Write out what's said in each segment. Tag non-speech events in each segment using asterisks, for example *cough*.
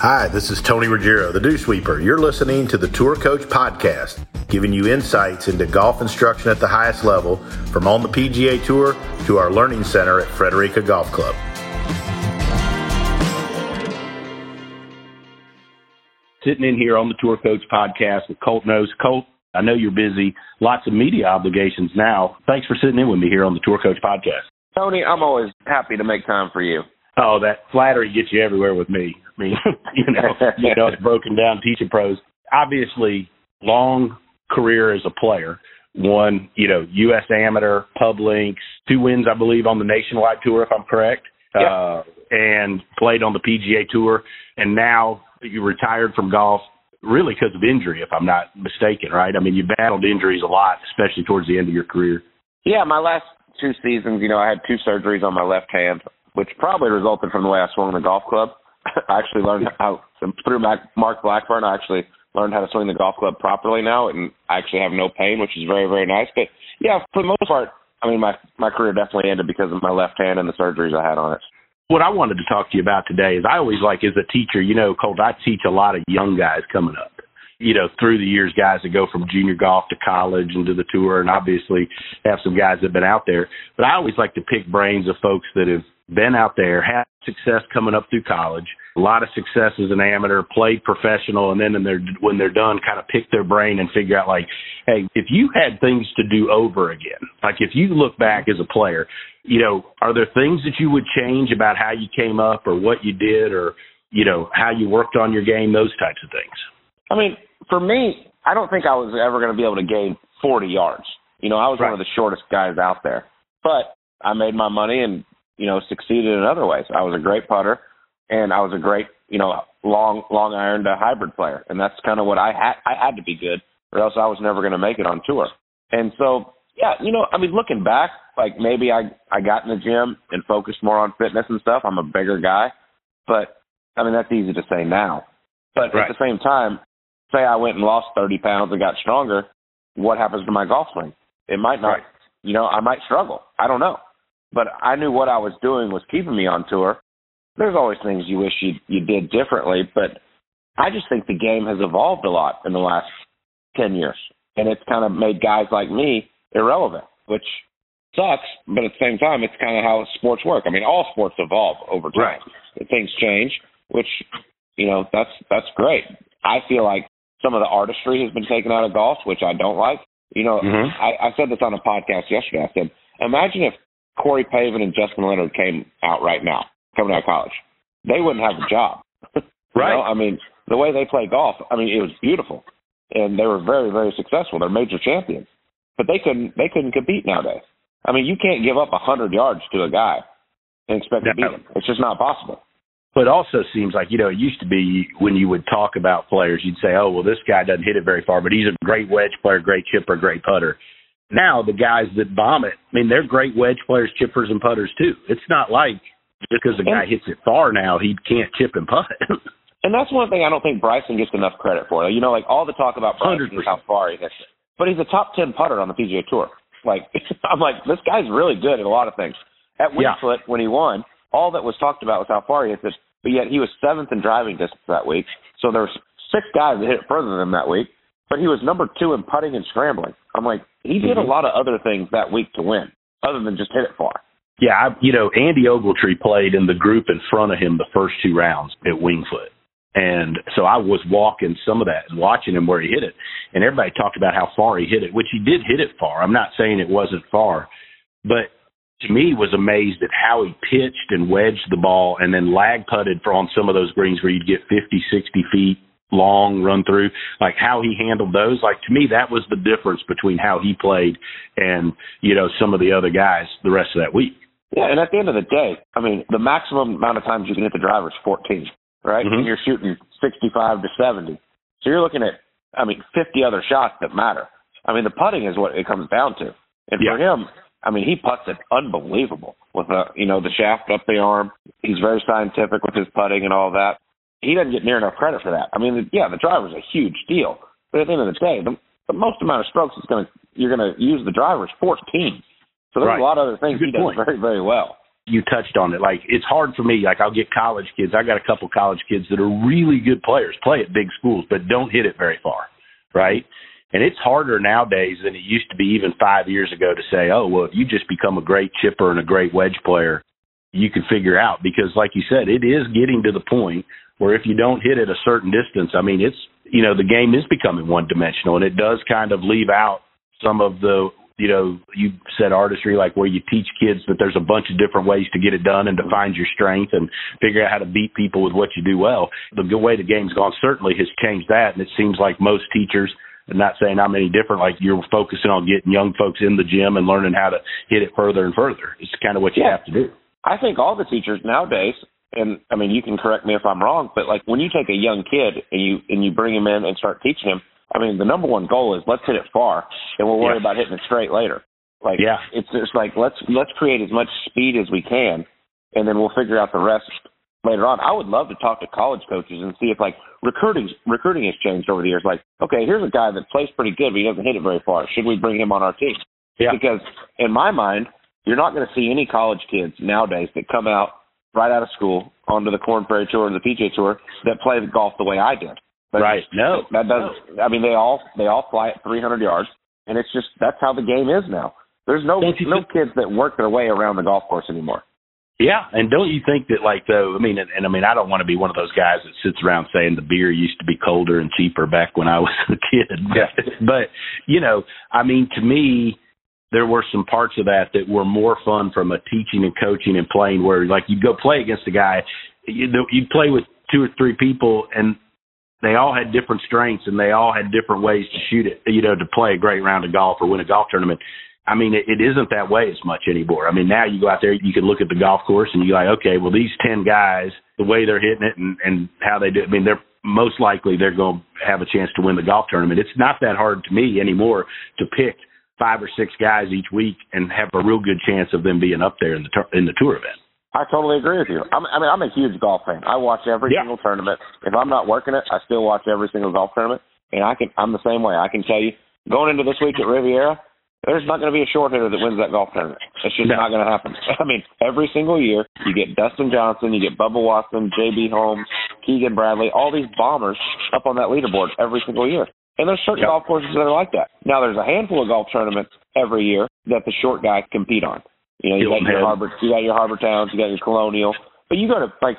Hi, this is Tony Ruggiero, the Dew Sweeper. You're listening to the Tour Coach Podcast, giving you insights into golf instruction at the highest level from on the PGA Tour to our learning center at Frederica Golf Club. Sitting in here on the Tour Coach Podcast with Colt Knost. Colt, I know you're busy, lots of media obligations now. Thanks for sitting in with me here on the Tour Coach Podcast. Tony, I'm always happy to make time for you. Oh, that flattery gets you everywhere with me. I mean, *laughs* you know, you know, it's broken down teaching pros. Obviously, long career as a player. Won, you know, U.S. Amateur, Pub Links, two wins, I believe, on the Nationwide Tour, if I'm correct. Yeah. Uh, and played on the PGA Tour, and now you retired from golf really because of injury, if I'm not mistaken, right? I mean, you battled injuries a lot, especially towards the end of your career. Yeah, my last two seasons, you know, I had two surgeries on my left hand, which probably resulted from the way I swung the golf club. *laughs* I actually learned how through Mark Blackburn. I actually learned how to swing the golf club properly now, and I actually have no pain, which is very very nice. But yeah, for the most part, I mean, my my career definitely ended because of my left hand and the surgeries I had on it. What I wanted to talk to you about today is I always like as a teacher, you know, Colt, I teach a lot of young guys coming up. You know, through the years, guys that go from junior golf to college and to the tour, and obviously have some guys that have been out there. But I always like to pick brains of folks that have been out there, had success coming up through college, a lot of success as an amateur, played professional, and then in their, when they're done, kind of pick their brain and figure out like, hey, if you had things to do over again, like if you look back as a player, you know, are there things that you would change about how you came up or what you did or, you know, how you worked on your game, those types of things? I mean, for me, I don't think I was ever going to be able to gain 40 yards. You know, I was Right. one of the shortest guys out there, but I made my money and you know succeeded in other ways. I was a great putter, and I was a great you know long long iron to uh, hybrid player, and that's kind of what I had. I had to be good, or else I was never going to make it on tour. And so, yeah, you know, I mean, looking back, like maybe I I got in the gym and focused more on fitness and stuff. I'm a bigger guy, but I mean that's easy to say now. But Right. at the same time, say I went and lost 30 pounds and got stronger, what happens to my golf swing? It might not, Right. you know, I might struggle. I don't know. But I knew what I was doing was keeping me on tour. There's always things you wish you you did differently, but I just think the game has evolved a lot in the last 10 years. And it's kind of made guys like me irrelevant, which sucks, but at the same time, it's kind of how sports work. I mean, all sports evolve over time. Right. Things change, which, you know, that's that's great. I feel like some of the artistry has been taken out of golf, which I don't like. You know, Mhm. I, I said this on a podcast yesterday. I said, imagine if Corey Pavin and Justin Leonard came out right now, coming out of college. They wouldn't have a job. *laughs* Right. know, I mean, the way they play golf, I mean, it was beautiful, and they were very, very successful. They're major champions, but they couldn't they couldn't compete nowadays. I mean, you can't give up a hundred yards to a guy and expect to beat him. It's just not possible. But it also seems like, you know, it used to be when you would talk about players, you'd say, oh, well, this guy doesn't hit it very far, but he's a great wedge player, great chipper, great putter. Now, the guys that bomb it, I mean, they're great wedge players, chippers, and putters, too. It's not like just because a guy hits it far now, he can't chip and putt. *laughs* And that's one thing I don't think Bryson gets enough credit for. You know, like all the talk about Bryson 100%. how far he hits it, but he's a top ten putter on the PGA Tour. Like *laughs* I'm like this guy's really good at a lot of things. At Yeah. Wingfoot when he won, all that was talked about was how far he hits it, but yet he was seventh in driving distance that week. So there was six guys that hit it further than him that week, but he was number two in putting and scrambling. I'm like he did Mhm. a lot of other things that week to win, other than just hit it far. yeah, I, you know, Andy Ogletree played in the group in front of him the first two rounds at Wingfoot. And so I was walking some of that and watching him where he hit it. And everybody talked about how far he hit it, which he did hit it far. I'm not saying it wasn't far, but to me was amazed at how he pitched and wedged the ball and then lag putted for on some of those greens where you'd get 50, 60 feet long run through, like how he handled those. Like to me, that was the difference between how he played and, you know, some of the other guys the rest of that week. Yeah, and at the end of the day, I mean, the maximum amount of times you can hit the driver is 14, right? Mhm. And you're shooting 65 to 70. So you're looking at, I mean, 50 other shots that matter. I mean, the putting is what it comes down to. And for him, I mean, he puts it unbelievable with a, you know, the shaft up the arm. He's very scientific with his putting and all that. He doesn't get near enough credit for that. I mean, yeah, the driver's a huge deal, but at the end of the day, the, the most amount of strokes is going to you're going to use the driver is 14. So there's Right. a lot of other things Good he does point. very, very well. you touched on it. Like it's hard for me. Like I'll get college kids. I got a couple college kids that are really good players, play at big schools, but don't hit it very far, right? And it's harder nowadays than it used to be even five years ago to say, oh, well, if you just become a great chipper and a great wedge player, you can figure out. Because, like you said, it is getting to the point where if you don't hit it a certain distance, I mean, it's, you know, the game is becoming one dimensional and it does kind of leave out some of the you know, you said artistry, like where you teach kids that there's a bunch of different ways to get it done and to find your strength and figure out how to beat people with what you do well. The good way the game's gone certainly has changed that. And it seems like most teachers, I'm not saying I'm any different, like you're focusing on getting young folks in the gym and learning how to hit it further and further. It's kind of what you yeah. have to do. I think all the teachers nowadays, and I mean, you can correct me if I'm wrong, but like when you take a young kid and you and you bring him in and start teaching him, I mean, the number one goal is let's hit it far, and we'll worry yeah. about hitting it straight later. Like, yeah, it's just like let's let's create as much speed as we can, and then we'll figure out the rest later on. I would love to talk to college coaches and see if like recruiting recruiting has changed over the years. Like, okay, here's a guy that plays pretty good, but he doesn't hit it very far. Should we bring him on our team? Yeah. Because in my mind, you're not going to see any college kids nowadays that come out right out of school onto the Korn Ferry Tour or the PGA Tour that play the golf the way I did. But right. No. That doesn't. No. I mean, they all they all fly at 300 yards, and it's just that's how the game is now. There's no no kids that work their way around the golf course anymore. Yeah, and don't you think that like though? I mean, and, and I mean, I don't want to be one of those guys that sits around saying the beer used to be colder and cheaper back when I was a kid. Yeah. *laughs* but you know, I mean, to me, there were some parts of that that were more fun from a teaching and coaching and playing where like you'd go play against a guy, you you'd play with two or three people and they all had different strengths and they all had different ways to shoot it, you know, to play a great round of golf or win a golf tournament. I mean, it, it isn't that way as much anymore. I mean, now you go out there, you can look at the golf course and you're like, okay, well, these 10 guys, the way they're hitting it and, and how they do, I mean, they're most likely they're going to have a chance to win the golf tournament. It's not that hard to me anymore to pick five or six guys each week and have a real good chance of them being up there in the in the tour event. I totally agree with you. I'm, I mean, I'm a huge golf fan. I watch every yeah. single tournament. If I'm not working it, I still watch every single golf tournament. And I can, I'm the same way. I can tell you, going into this week at Riviera, there's not going to be a short hitter that wins that golf tournament. It's just no. not going to happen. *laughs* I mean, every single year, you get Dustin Johnson, you get Bubba Watson, J.B. Holmes, Keegan Bradley, all these bombers up on that leaderboard every single year. And there's certain yep. golf courses that are like that. Now, there's a handful of golf tournaments every year that the short guys compete on. You know, you got your Harbor, you got your Harbour Towns, you got your Colonial, but you go to like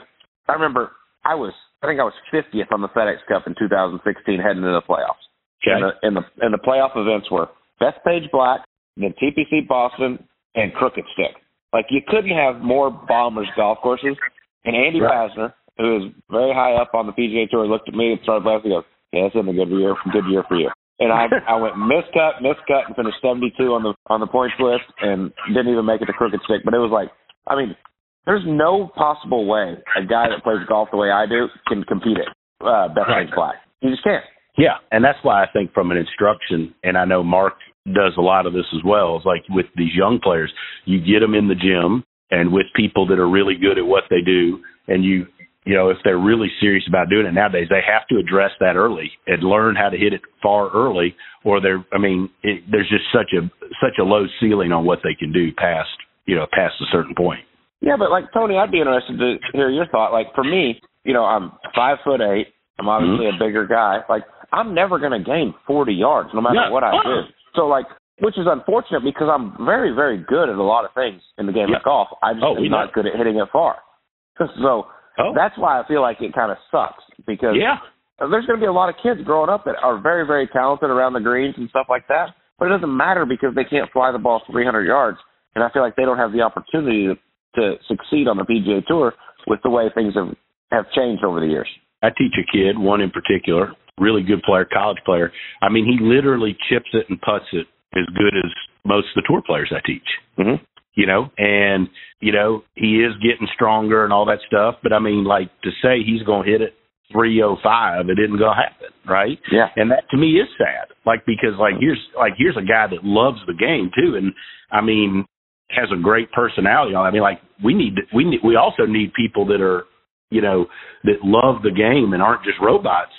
I remember I was I think I was 50th on the FedEx Cup in 2016 heading into the playoffs. Okay. And the and the and the playoff events were Bethpage Black, then TPC Boston, and Crooked Stick. Like you couldn't have more bombers golf courses. And Andy right. Pazder, who is very high up on the PGA Tour, looked at me and started laughing. He goes, "Yeah, it's been a good year, good year for you." and I *laughs* I went miscut, miscut, and finished 72 on the on the points list, and didn't even make it to crooked stick. But it was like, I mean, there's no possible way a guy that plays golf the way I do can compete at uh, Best right. Black. You just can't. Yeah, and that's why I think from an instruction, and I know Mark does a lot of this as well. Is like with these young players, you get them in the gym and with people that are really good at what they do, and you you know, if they're really serious about doing it nowadays, they have to address that early and learn how to hit it far early, or they're, I mean, it, there's just such a such a low ceiling on what they can do past, you know, past a certain point. Yeah, but like Tony, I'd be interested to hear your thought. Like for me, you know, I'm five foot eight. I'm obviously mm-hmm. a bigger guy. Like I'm never going to gain 40 yards, no matter yeah. what I do. So like, which is unfortunate because I'm very, very good at a lot of things in the game yeah. of golf. I just oh, am not good at hitting it far. *laughs* So Oh. That's why I feel like it kind of sucks because yeah. there's going to be a lot of kids growing up that are very, very talented around the greens and stuff like that. But it doesn't matter because they can't fly the ball 300 yards, and I feel like they don't have the opportunity to, to succeed on the PGA Tour with the way things have have changed over the years. I teach a kid, one in particular, really good player, college player. I mean, he literally chips it and puts it as good as most of the tour players I teach. Mm-hmm you know, and you know he is getting stronger and all that stuff. But I mean, like to say he's going to hit it 305, it isn't going to happen, right? Yeah. And that to me is sad, like because like here's like here's a guy that loves the game too, and I mean has a great personality. I mean, like we need we need we also need people that are you know that love the game and aren't just robots,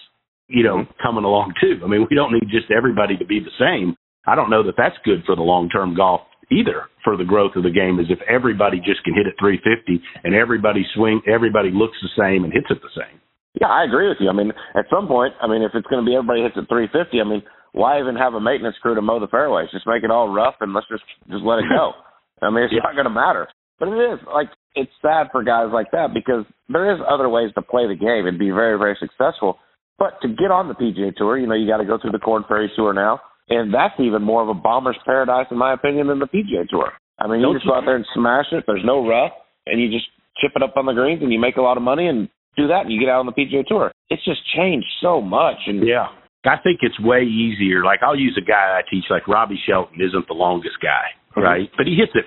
you know, mm-hmm. coming along too. I mean, we don't need just everybody to be the same. I don't know that that's good for the long term golf either for the growth of the game is if everybody just can hit it 350 and everybody swing, everybody looks the same and hits it the same. Yeah, I agree with you. I mean, at some point, I mean, if it's going to be everybody hits at 350, I mean, why even have a maintenance crew to mow the fairways? Just make it all rough and let's just just let it go. I mean, it's yeah. not going to matter. But it is like it's sad for guys like that because there is other ways to play the game and be very very successful. But to get on the PGA Tour, you know, you got to go through the Korn Ferry Tour now, and that's even more of a bomber's paradise, in my opinion, than the PGA Tour. I mean, you just go out there and smash it. There's no rough, and you just chip it up on the greens, and you make a lot of money, and do that, and you get out on the PGA Tour. It's just changed so much, and yeah. I think it's way easier. Like I'll use a guy I teach, like Robbie Shelton isn't the longest guy, mm-hmm. right? But he hits it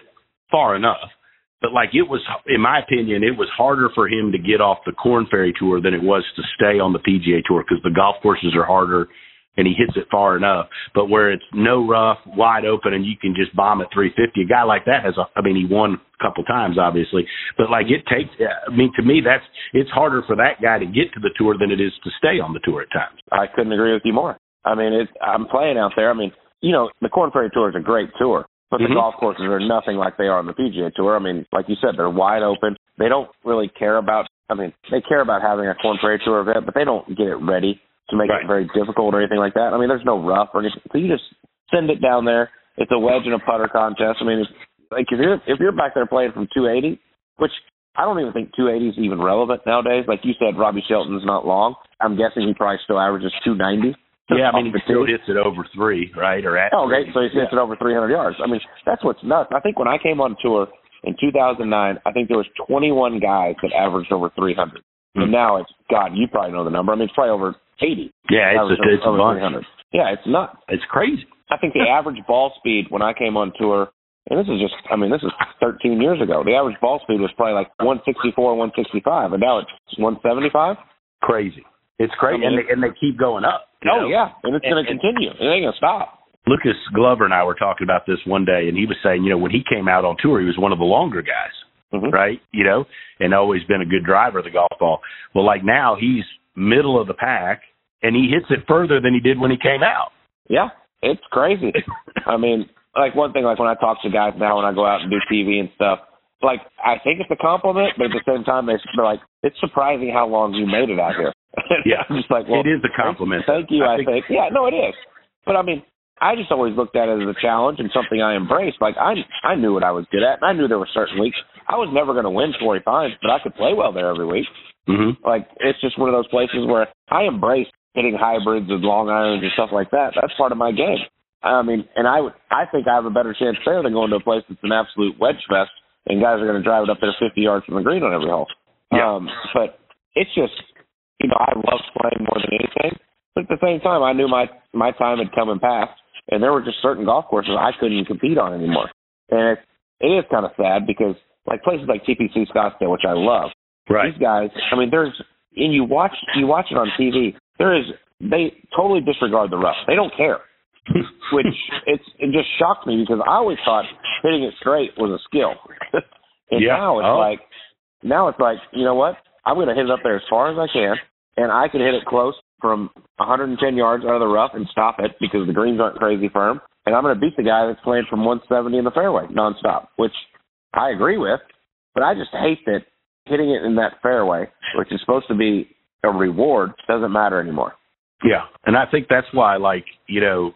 far enough. But like it was, in my opinion, it was harder for him to get off the Korn Ferry Tour than it was to stay on the PGA Tour because the golf courses are harder and he hits it far enough. But where it's no rough, wide open, and you can just bomb at 350, a guy like that has, a, I mean, he won a couple times, obviously, but like it takes, I mean, to me, that's, it's harder for that guy to get to the tour than it is to stay on the tour at times. I couldn't agree with you more. I mean, it, I'm playing out there. I mean, you know, the Korn Ferry Tour is a great tour, but the mm-hmm. golf courses are nothing like they are on the PGA Tour. I mean, like you said, they're wide open. They don't really care about. I mean, they care about having a Korn Ferry Tour event, but they don't get it ready to make right. it very difficult or anything like that. I mean, there's no rough or anything. So you just send it down there. It's a wedge and a putter contest. I mean, it's, like if you're if you're back there playing from 280, which I don't even think 280 is even relevant nowadays. Like you said, Robbie Shelton's not long. I'm guessing he probably still averages 290. Yeah, I mean, he still hits it over three, right? Or at oh, okay, so he hits yeah. it over 300 yards. I mean, that's what's nuts. I think when I came on tour in 2009, I think there was 21 guys that averaged over 300. Mm-hmm. And now it's God, you probably know the number. I mean, it's probably over 80. Yeah, it's a, it's over, a bunch. Yeah, it's nuts. It's crazy. I think the *laughs* average ball speed when I came on tour, and this is just, I mean, this is 13 years ago. The average ball speed was probably like 164, 165, and now it's 175. Crazy. It's crazy, I mean, and they, and they keep going up. Oh know? yeah, and it's going to continue. It ain't going to stop. Lucas Glover and I were talking about this one day, and he was saying, you know, when he came out on tour, he was one of the longer guys, mm-hmm. right? You know, and always been a good driver of the golf ball. Well, like now he's middle of the pack, and he hits it further than he did when he came out. Yeah, it's crazy. *laughs* I mean, like one thing, like when I talk to guys now, when I go out and do TV and stuff, like I think it's a compliment, but at the same time, they're like, it's surprising how long you made it out here. *laughs* yeah, I'm just like, well, it is a compliment. Thank, you. I, I think. think. Yeah, no, it is. But I mean, I just always looked at it as a challenge and something I embraced. Like I, I knew what I was good at, and I knew there were certain weeks I was never going to win Torrey Pines, but I could play well there every week. Mm-hmm. Like it's just one of those places where I embrace hitting hybrids and long irons and stuff like that. That's part of my game. I mean, and I would, I think I have a better chance there than going to a place that's an absolute wedge fest and guys are going to drive it up there 50 yards from the green on every hole. Yeah. Um, but it's just, you know, I love playing more than anything. But at the same time, I knew my my time had come and passed, and there were just certain golf courses I couldn't compete on anymore. And it it is kind of sad because like places like TPC Scottsdale, which I love, right? These guys, I mean, there's and you watch you watch it on TV. There is they totally disregard the rough. They don't care, *laughs* which it's it just shocked me because I always thought hitting it straight was a skill, *laughs* and yeah. now it's oh. like now it's like you know what I'm going to hit it up there as far as I can, and I can hit it close from 110 yards out of the rough and stop it because the greens aren't crazy firm, and I'm going to beat the guy that's playing from 170 in the fairway nonstop, which I agree with, but I just hate that hitting it in that fairway, which is supposed to be a reward, doesn't matter anymore. Yeah, and I think that's why, like you know,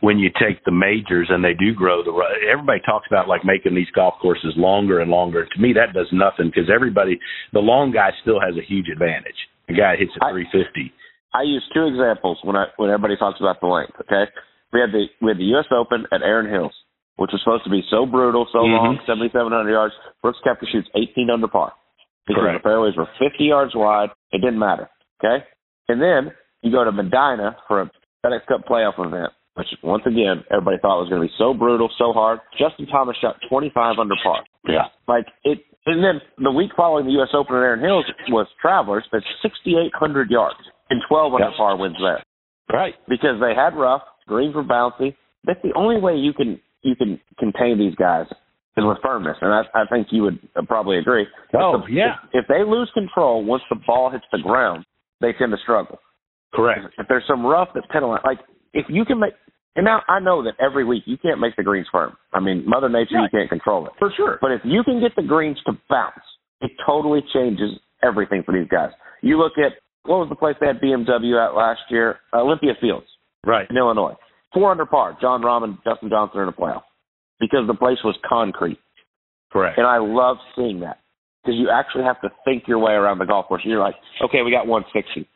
when you take the majors and they do grow the everybody talks about like making these golf courses longer and longer. To me, that does nothing because everybody, the long guy still has a huge advantage. The guy hits at 350. I use two examples when I when everybody talks about the length. Okay, we had the we had the U.S. Open at Erin Hills which was supposed to be so brutal, so mm-hmm. long, 7,700 yards. Brooks Koepka shoots 18 under par because Correct. the fairways were 50 yards wide. It didn't matter. Okay, and then you go to Medinah for a FedEx Cup playoff event, which once again everybody thought was going to be so brutal, so hard. Justin Thomas shot 25 under par. Yeah, like it. And then the week following the U.S. Open at Erin Hills was Travelers at 6,800 yards and 12 under par wins there. Right, because they had rough, greens were bouncy. That's the only way you can you can contain these guys is with firmness, and I, I think you would uh, probably agree. Oh, if the, yeah. If, if they lose control once the ball hits the ground, they tend to struggle. Correct. If there's some rough that's penalized, like if you can make And now I know that every week you can't make the greens firm. I mean, Mother Nature, right. you can't control it. For sure. But if you can get the greens to bounce, it totally changes everything for these guys. You look at what was the place they had BMW at last year? Olympia Fields. Right. In Illinois. Four under par. Jon Rahm and Dustin Johnson in a playoff because the place was concrete. Correct. And I love seeing that because you actually have to think your way around the golf course. You're like, okay, we got 160.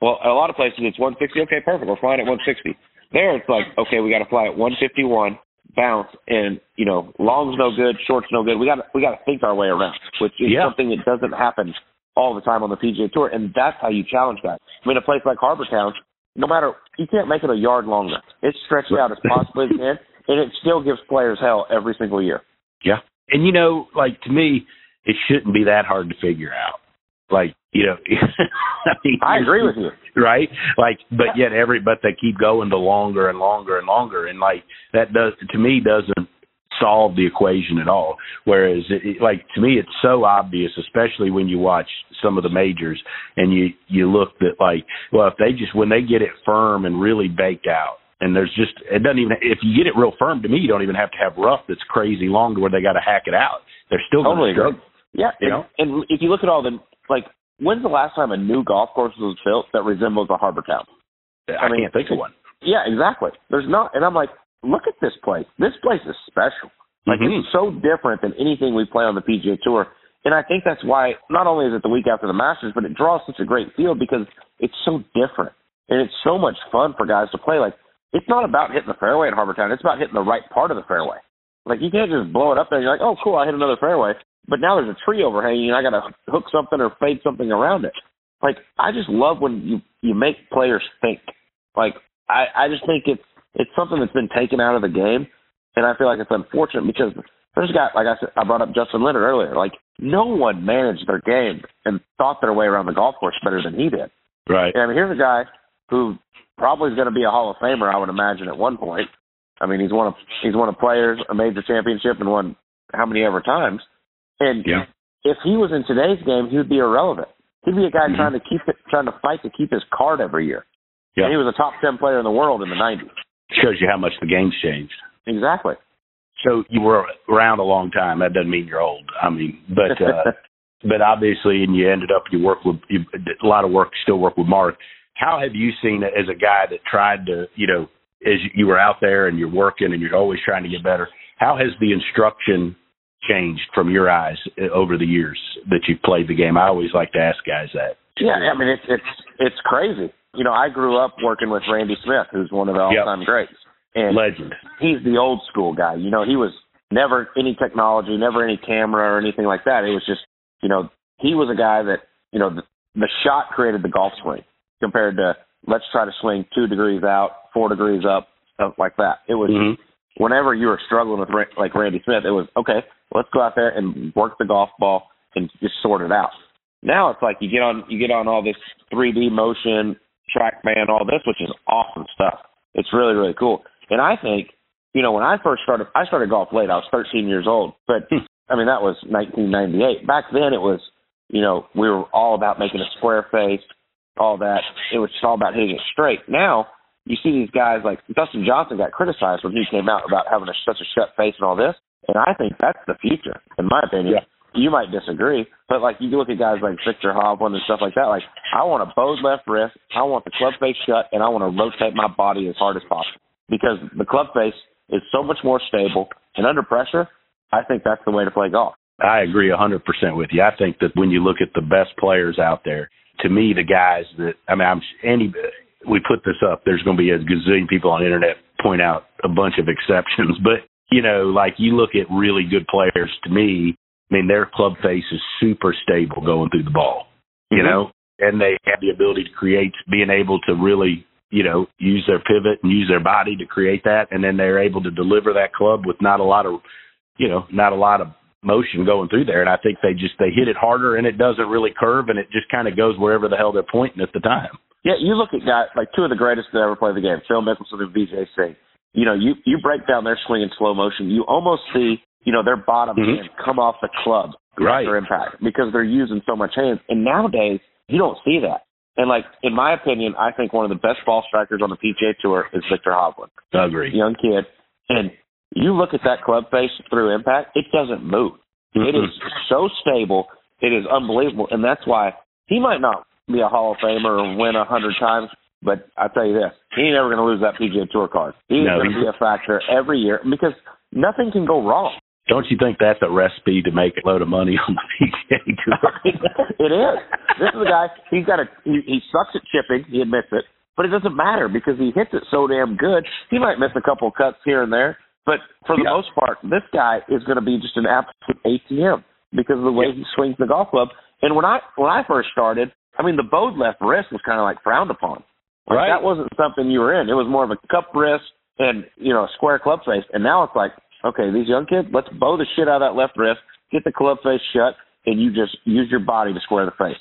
Well, a lot of places it's 160. Okay, perfect. We're flying at 160. There it's like, okay, we got to fly at 151, bounce, and you know, long's no good, short's no good. We got we got to think our way around, which is yeah. something that doesn't happen all the time on the PGA Tour, and that's how you challenge guys. I mean, a place like Harbour Town, no matter you can't make it a yard longer. It's stretched out as possibly as can, and it still gives players hell every single year. Yeah, and you know, like to me, it shouldn't be that hard to figure out. Like you know, *laughs* I, mean, I agree with you. Right? Like, but yet every but they keep going to longer and longer and longer, and like that does to me doesn't solve the equation at all. Whereas, it, like to me, it's so obvious, especially when you watch some of the majors and you you look at like, well, if they just when they get it firm and really baked out, and there's just it doesn't even if you get it real firm to me, you don't even have to have rough that's crazy long to where they got to hack it out. They're still totally going to struggle. Yeah, you know. And if you look at all the like, when's the last time a new golf course was built that resembles a Harbour Town? I, I mean, can't think of one. Yeah, exactly. There's not, and I'm like, look at this place. This place is special. Like mm-hmm. it's so different than anything we play on the PGA Tour. And I think that's why not only is it the week after the Masters, but it draws such a great field because it's so different and it's so much fun for guys to play. Like it's not about hitting the fairway at Harbour Town; it's about hitting the right part of the fairway. Like you can't just blow it up there. And you're like, oh, cool, I hit another fairway, but now there's a tree overhanging, and I got to hook something or fade something around it. Like I just love when you you make players think. Like I I just think it's it's something that's been taken out of the game and I feel like it's unfortunate because there's a guy, like I said, I brought up Justin Leonard earlier. Like, no one managed their game and thought their way around the golf course better than he did. Right. And I mean, here's a guy who probably is going to be a Hall of Famer, I would imagine, at one point. I mean, he's won a he's won a players a major championship and won how many ever times. And yeah. if he was in today's game, he would be irrelevant. He'd be a guy mm-hmm. trying to keep it, trying to fight to keep his card every year. Yeah. And he was a top ten player in the world in the '90s. Shows you how much the game's changed. Exactly. So you were around a long time. That doesn't mean you're old. I mean, but uh, *laughs* but obviously, and you ended up you work with you, a lot of work. Still work with Mark. How have you seen it as a guy that tried to, you know, as you were out there and you're working and you're always trying to get better? How has the instruction changed from your eyes uh, over the years that you've played the game? I always like to ask guys that. Yeah, I mean it's it's it's crazy. You know, I grew up working with Randy Smith, who's one of the all-time yep. greats. And Legend. He's the old school guy. You know, he was never any technology, never any camera or anything like that. It was just, you know, he was a guy that, you know, the, the shot created the golf swing compared to let's try to swing two degrees out, four degrees up, stuff like that. It was mm-hmm. whenever you were struggling with like Randy Smith, it was okay. Let's go out there and work the golf ball and just sort it out. Now it's like you get on you get on all this 3D motion, TrackMan, all this, which is awesome stuff. It's really really cool. And I think, you know, when I first started, I started golf late. I was 13 years old, but hmm. I mean that was 1998. Back then, it was, you know, we were all about making a square face, all that. It was just all about hitting it straight. Now you see these guys like Dustin Johnson got criticized when he came out about having a, such a shut face and all this, and I think that's the future, in my opinion. Yeah. You might disagree, but like you look at guys like Viktor Hovland and stuff like that. Like I want a bowed left wrist, I want the club face shut, and I want to rotate my body as hard as possible because the club face is so much more stable and under pressure. I think that's the way to play golf. I agree 100% with you. I think that when you look at the best players out there, to me, the guys that I mean, I'm any we put this up. There's going to be a gazillion people on the internet point out a bunch of exceptions, *laughs* but you know, like you look at really good players. To me, I mean, their club face is super stable going through the ball. You mm-hmm. know, and they have the ability to create, being able to really you know, use their pivot and use their body to create that, and then they're able to deliver that club with not a lot of, you know, not a lot of motion going through there. And I think they just they hit it harder, and it doesn't really curve, and it just kind of goes wherever the hell they're pointing at the time. Yeah, you look at guys like two of the greatest to ever play the game, Phil Mickelson and Vijay Singh. You know, you you break down their swing in slow motion, you almost see you know their bottom mm-hmm. hand come off the club right. after impact because they're using so much hands. And nowadays you don't see that. And like in my opinion, I think one of the best ball strikers on the PGA Tour is Viktor Hovland. Agree. Young kid, and you look at that club face through impact, it doesn't move. Mm-hmm. It is so stable. It is unbelievable, and that's why he might not be a Hall of Famer or win a hundred times. But I tell you this, he ain't ever going to lose that PGA Tour card. He's No, going to be a factor every year because nothing can go wrong. Don't you think that's a recipe to make a load of money on the *laughs* PGA Tour? it is. This is a guy. He's got a. He, he sucks at chipping. He admits it, but it doesn't matter because he hits it so damn good. He might miss a couple cuts here and there, but for the Yeah. most part, this guy is going to be just an absolute ATM because of the way he swings the golf club. And when I when I first started, I mean, the bowed left wrist was kind of like frowned upon. Like, Right. That wasn't something you were in. It was more of a cup wrist and you know a square club face. And now it's like, okay, these young kids, let's bow the shit out of that left wrist, get the club face shut, and you just use your body to square the face.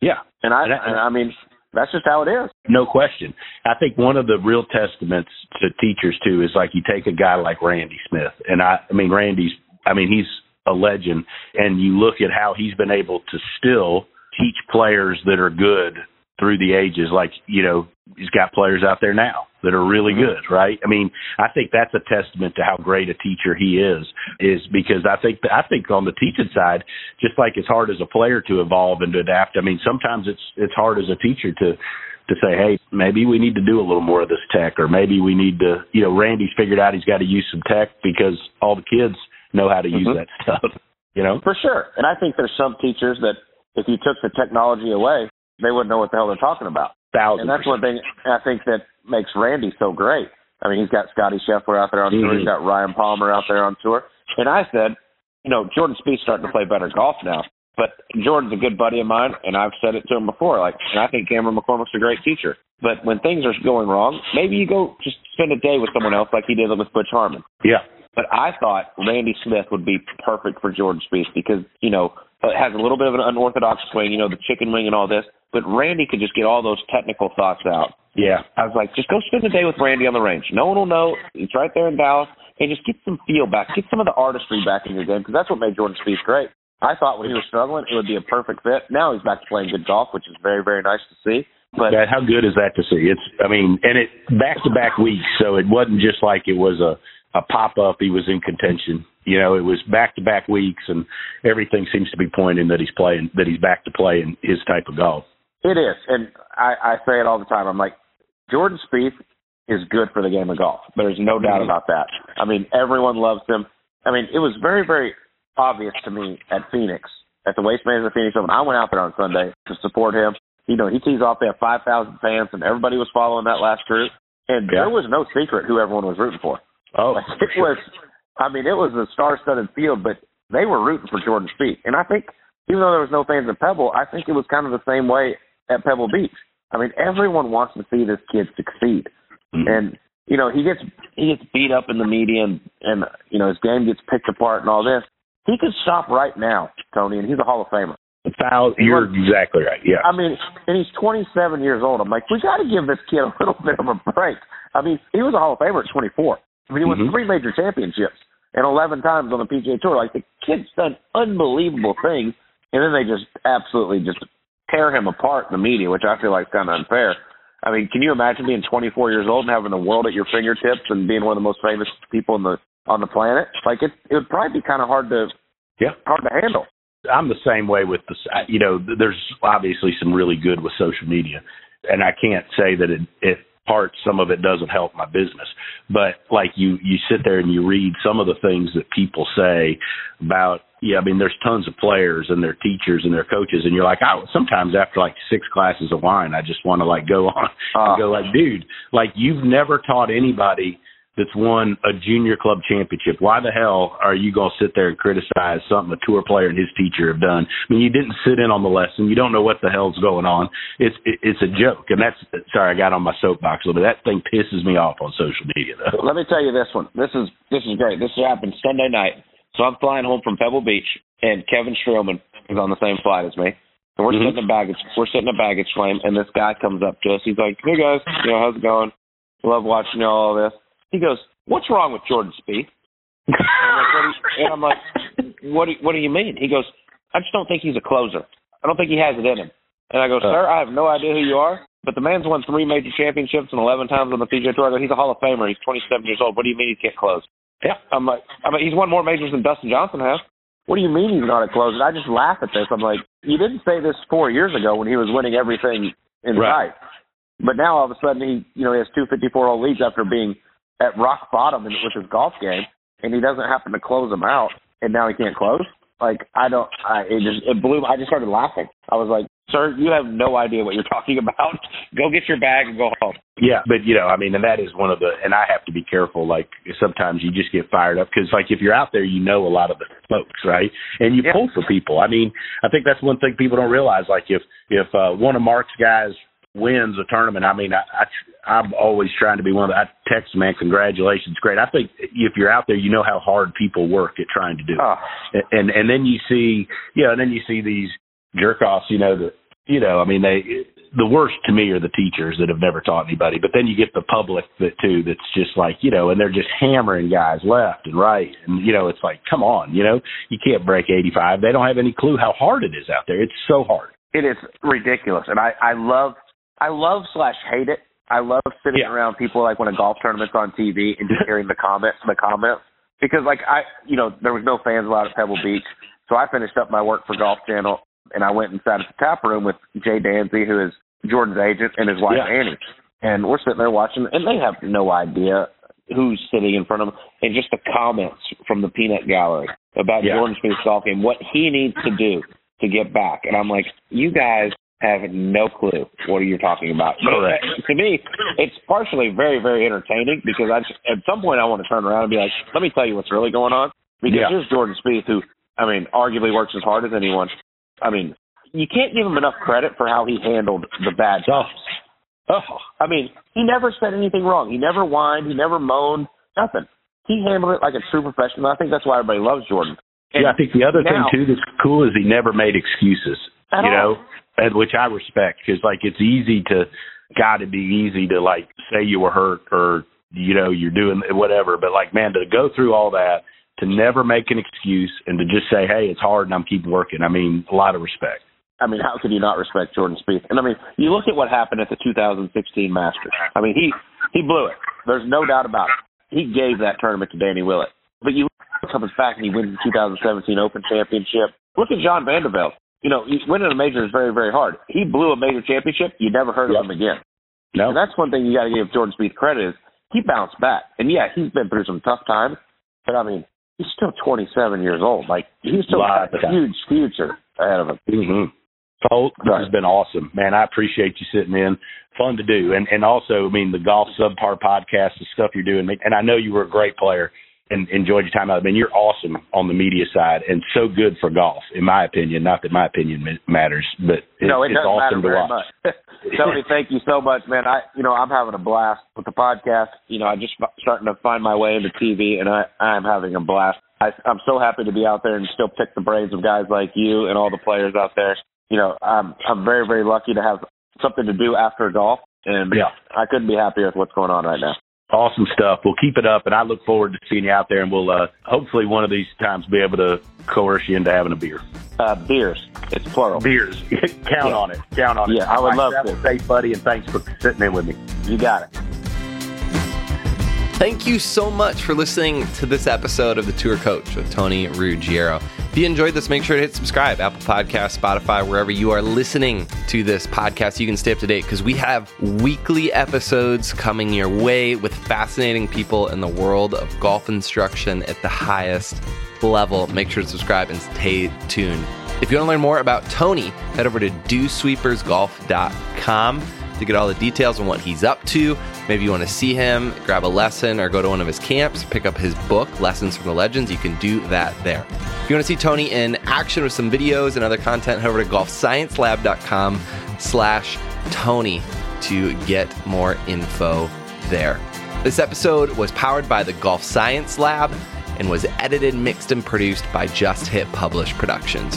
yeah, And I, And I- and I mean, that's just how it is. no question. I think one of the real testaments to teachers too is like you take a guy like Randy Smith, and I, I mean Randy's, I mean he's a legend, and you look at how he's been able to still teach players that are good through the ages. Like you know, he's got players out there now that are really good, right? I mean, I think that's a testament to how great a teacher he is. Is because I think I think on the teaching side, just like it's hard as a player to evolve and to adapt. I mean, sometimes it's it's hard as a teacher to to say, hey, maybe we need to do a little more of this tech, or maybe we need to, you know, Randy's figured out he's got to use some tech because all the kids know how to use Mhm. that stuff. *laughs* You know, For sure. And I think there's some teachers that if you took the technology away, they wouldn't know what the hell they're talking about. thousand. And that's one thing I think that makes Randy so great. I mean, he's got Scotty Scheffler out there on tour. Mhm. He's got Ryan Palmer out there on tour. And I said, you know, Jordan Spieth's starting to play better golf now. But Jordan's a good buddy of mine, and I've said it to him before. Like, and I think Cameron McCormick's a great teacher. But when things are going wrong, maybe you go just spend a day with someone else, like he did with Butch Harmon. Yeah, But I thought Randy Smith would be perfect for Jordan Spieth because you know Uh, has a little bit of an unorthodox swing, you know, the chicken wing and all this. But Randy could just get all those technical thoughts out. yeah. I was like, just go spend a day with Randy on the range. No one will know. It's right there in Dallas, and just get some feel back, get some of the artistry back in your game because that's what made Jordan Spieth great. I thought when he was struggling, it would be a perfect fit. Now he's back to playing good golf, which is very, very nice to see. But Yeah, how good is that to see? It's, I mean, and it back to back weeks, so it wasn't just like it was a a pop up. He was in contention. You know, it was back to back weeks, and everything seems to be pointing that he's playing, that he's back to playing his type of golf. It is, and I, I say it all the time. I'm like, Jordan Spieth is good for the game of golf. There's no doubt about that. I mean, everyone loves him. I mean, it was very, very obvious to me at Phoenix, at the Waste Management Phoenix Open. I went out there on Sunday to support him. You know, he tees off. They have 5,000 fans, and everybody was following that last group. And Yeah. there was no secret who everyone was rooting for. Oh, it was, I mean, it was a star-studded field, but they were rooting for Jordan Spieth. And I think, even though there was no fans at Pebble, I think it was kind of the same way at Pebble Beach. I mean, everyone wants to see this kid succeed, Mhm. and you know, he gets he gets beat up in the media, and and you know, his game gets picked apart and all this. He could stop right now, Tony, and he's a Hall of Famer. Foul, you're exactly right. Yeah. I mean, and he's 27 years old. I'm like, we got to give this kid a little bit of a break. I mean, he was a Hall of Famer at 24. He won Mhm. three major championships and 11 times on the PGA Tour. Like the kid's done unbelievable things, and then they just absolutely just tear him apart in the media, which I feel like is kind of unfair. I mean, can you imagine being 24 years old and having the world at your fingertips and being one of the most famous people in the on the planet? Like it, it would probably be kind of hard to Yeah. hard to handle. I'm the same way with the, you know, there's obviously some really good with social media, and I can't say that it, it parts some of it doesn't help my business, but like you, you sit there and you read some of the things that people say about, yeah, I mean, there's tons of players and their teachers and their coaches, and you're like, I sometimes after like six glasses of wine, I just want to like go on Uh, and go like, dude, like you've never taught anybody that's won a junior club championship. Why the hell are you going to sit there and criticize something a tour player and his teacher have done? I mean, you didn't sit in on the lesson. You don't know what the hell's going on. It's it's a joke, and that's sorry I got on my soapbox a little bit. That thing pisses me off on social media though. Let me tell you this one. This is this is great. This happened Sunday night. So I'm flying home from Pebble Beach, and Kevin Stroman is on the same flight as me. And we're Mhm. sitting in baggage. We're sitting in baggage claim, and this guy comes up to us. He's like, "Hey guys, you know how's it going? Love watching you all this." He goes, "What's wrong with Jordan Spieth?" And I'm like, what do you, I'm like, "What do, what do you mean?" He goes, "I just don't think he's a closer. I don't think he has it in him." And I go, sir, I have no idea who you are, but the man's won three major championships and 11 times on the PGA Tour. I go, he's a Hall of Famer. He's 27 years old. What do you mean he can't close? Yeah. I'm like, I mean, he's won more majors than Dustin Johnson has. What do you mean he's not a closer? I just laugh at this. I'm like, you didn't say this four years ago when he was winning everything in Right. sight. But now all of a sudden he, you know, he has two 54 hole leads after being at rock bottom in, with his golf game, and he doesn't happen to close them out, and now he can't close. Like I don't, I it just it blew. I just started laughing. I was like, "Sir, you have no idea what you're talking *laughs* about. Go get your bag and go home." Yeah, but you know, I mean, and that is one of the, and I have to be careful. Like sometimes you just get fired up because, like, if you're out there, you know a lot of the folks, right? And you Yeah. pull for people. I mean, I think that's one thing people don't realize. Like, if if uh, one of Mark's guys wins a tournament, I mean, I, I I'm always trying to be one of the. I text man, congratulations, great. I think if you're out there, you know how hard people work at trying to do it. Oh, and and then you see you know and then you see these jerk offs you know that you know i mean they the worst to me are the teachers that have never taught anybody but then you get the public that too that's just like you know and they're just hammering guys left and right and you know it's like come on you know? You can't break 85 they don't have any clue how hard it is out there. It's so hard. It is ridiculous, and I I love I love slash hate it. I love sitting Yeah. around people like when a golf tournament's on TV and just *laughs* hearing the comments, the comments, because like I, you know, there was no fans allowed at Pebble Beach, so I finished up my work for Golf Channel and I went and sat at the tap room with Jay Danzi, who is Jordan's agent, and his wife Yeah. Annie, and we're sitting there watching, and they have no idea who's sitting in front of them, and just the comments from the peanut gallery about Yeah. Jordan Spieth's golf game, what he needs to do to get back, and I'm like, you guys have no clue what you're talking about. But Correct. uh, to me, it's partially very, very entertaining because I just, at some point I want to turn around and be like, let me tell you what's really going on. Because Yeah. here's Jordan Spieth, who I mean, arguably works as hard as anyone. I mean, you can't give him enough credit for how he handled the bad oh times. oh I mean, he never said anything wrong. He never whined. He never moaned. Nothing. He handled it like a true professional. I think that's why everybody loves Jordan. And yeah, I think the other now- thing too that's cool is he never made excuses. You all. And which I respect because like it's easy to, got to be easy to like say you were hurt or you know you're doing whatever, but like man, to go through all that to never make an excuse and to just say, hey, it's hard and I'm keeping working. I mean, a lot of respect. I mean, how could you not respect Jordan Spieth? And I mean, you look at what happened at the 2016 Masters. I mean, he he blew it. There's no doubt about it. He gave that tournament to Danny Willett. But you comes back and he wins the 2017 Open Championship. Look at John Van de Velde. You know, winning a major is very, very hard. He blew a major championship. You never heard Yep. of him again. No, And that's one thing you got to give Jordan Spieth credit is he bounced back. And yeah, he's been through some tough times, but I mean, he's still 27 years old. Like he's still got a huge future ahead of him. Mm-hmm. Colt, this Right. has been awesome, man. I appreciate you sitting in. Fun to do, and and also, I mean, the golf subpar podcast, the stuff you're doing, and I know you were a great player and enjoyed your time out. I mean, you're awesome on the media side, and so good for golf, in my opinion. Not that my opinion matters, but it, no, it it's awesome to watch. *laughs* Tony, thank you so much, man. I, you know, I'm having a blast with the podcast. You know, I'm just starting to find my way into TV, and I, I'm having a blast. I, I'm so happy to be out there and still pick the brains of guys like you and all the players out there. You know, I'm, I'm very, very lucky to have something to do after golf, and Yeah. I couldn't be happier with what's going on right now. Awesome stuff. We'll keep it up, and I look forward to seeing you out there. And we'll uh, hopefully one of these times be able to coerce you into having a beer. Uh, beers, it's plural. Beers. *laughs* Count Yeah. on it. Count on it. Yeah, I would All right, love to. Safe, buddy, and thanks for sitting in with me. You got it. Thank you so much for listening to this episode of The Tour Coach with Tony Ruggiero. If you enjoyed this, make sure to hit subscribe, Apple Podcast, Spotify, wherever you are listening to this podcast. You can stay up to date because we have weekly episodes coming your way with fascinating people in the world of golf instruction at the highest level. Make sure to subscribe and stay tuned. If you want to learn more about Tony, head over to dewsweepersgolf.com to get all the details on what he's up to. Maybe you want to see him, grab a lesson, or go to one of his camps, pick up his book, Lessons from the Legends. You can do that there. If you want to see Tony in action with some videos and other content, head over to golfsciencelab.com slash Tony to get more info there. This episode was powered by the Golf Science Lab and was edited, mixed, and produced by Just Hit Publish Productions.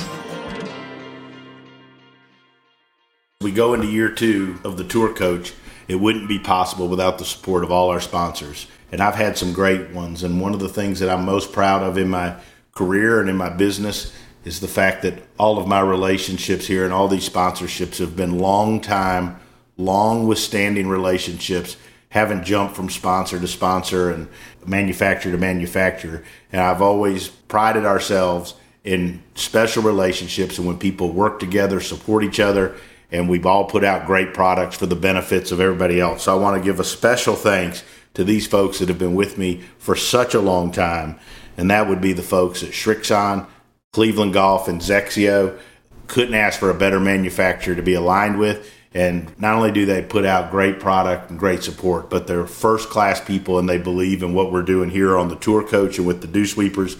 we go into year two of the tour coach, it wouldn't be possible without the support of all our sponsors. And I've had some great ones. And one of the things that I'm most proud of in my career and in my business is the fact that all of my relationships here and all these sponsorships have been long time, long withstanding relationships. Haven't jumped from sponsor to sponsor and manufacturer to manufacturer. And I've always prided ourselves in special relationships and when people work together, support each other, and we've all put out great products for the benefits of everybody else. So I want to give a special thanks to these folks that have been with me for such a long time. And that would be the folks at Srixon, Cleveland Golf, and XXIO. Couldn't ask for a better manufacturer to be aligned with. And not only do they put out great product and great support, but they're first class people and they believe in what we're doing here on the tour coach and with the Dew Sweepers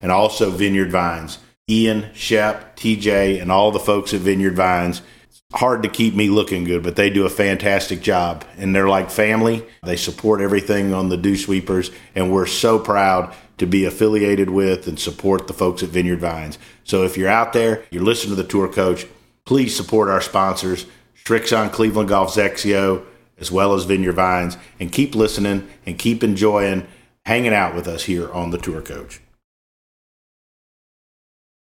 and also Vineyard Vines. Ian, Shep, TJ, and all the folks at Vineyard Vines. It's hard to keep me looking good, but they do a fantastic job. And they're like family. They support everything on the Dew Sweepers. And we're so proud to be affiliated with and support the folks at Vineyard Vines. So if you're out there, you're listening to the tour coach, please support our sponsors, Srixon Cleveland Golf XXIO, as well as Vineyard Vines, and keep listening and keep enjoying hanging out with us here on the tour coach.